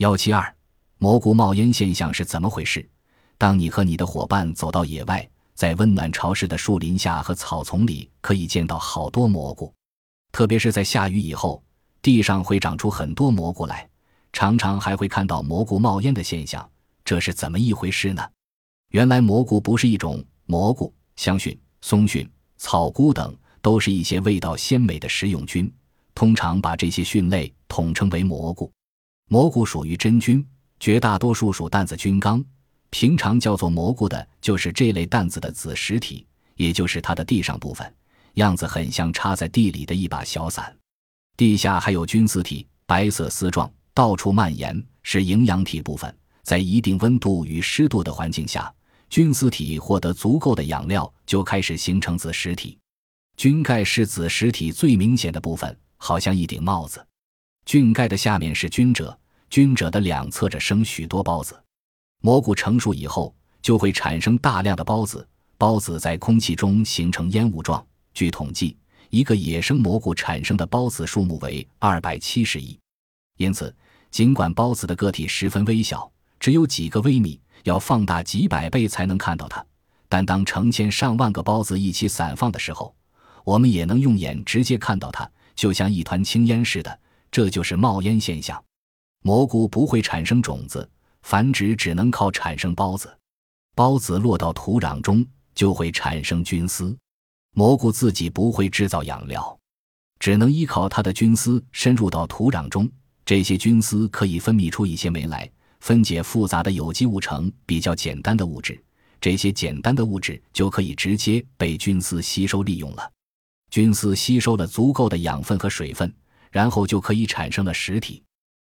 幺七二，蘑菇冒烟现象是怎么回事？当你和你的伙伴走到野外，在温暖潮湿的树林下和草丛里，可以见到好多蘑菇，特别是在下雨以后，地上会长出很多蘑菇来，常常还会看到蘑菇冒烟的现象。这是怎么一回事呢？原来蘑菇不是一种蘑菇，香蕈、松蕈、草菇等都是一些味道鲜美的食用菌，通常把这些菌类统称为蘑菇。蘑菇属于真菌，绝大多数属担子菌纲。平常叫做蘑菇的，就是这类担子的子实体，也就是它的地上部分，样子很像插在地里的一把小伞。地下还有菌丝体，白色丝状，到处蔓延，是营养体部分。在一定温度与湿度的环境下，菌丝体获得足够的养料，就开始形成子实体。菌盖是子实体最明显的部分，好像一顶帽子。菌盖的下面是菌褶，菌褶的两侧着生许多孢子。蘑菇成熟以后，就会产生大量的孢子，孢子在空气中形成烟雾状。据统计，一个野生蘑菇产生的孢子数目为二百七十亿。因此，尽管孢子的个体十分微小，只有几个微米，要放大几百倍才能看到它，但当成千上万个孢子一起散放的时候，我们也能用眼直接看到它，就像一团青烟似的。这就是冒烟现象。蘑菇不会产生种子，繁殖只能靠产生孢子。孢子落到土壤中，就会产生菌丝。蘑菇自己不会制造养料，只能依靠它的菌丝深入到土壤中。这些菌丝可以分泌出一些酶来，分解复杂的有机物成比较简单的物质。这些简单的物质就可以直接被菌丝吸收利用了。菌丝吸收了足够的养分和水分。然后就可以产生了实体，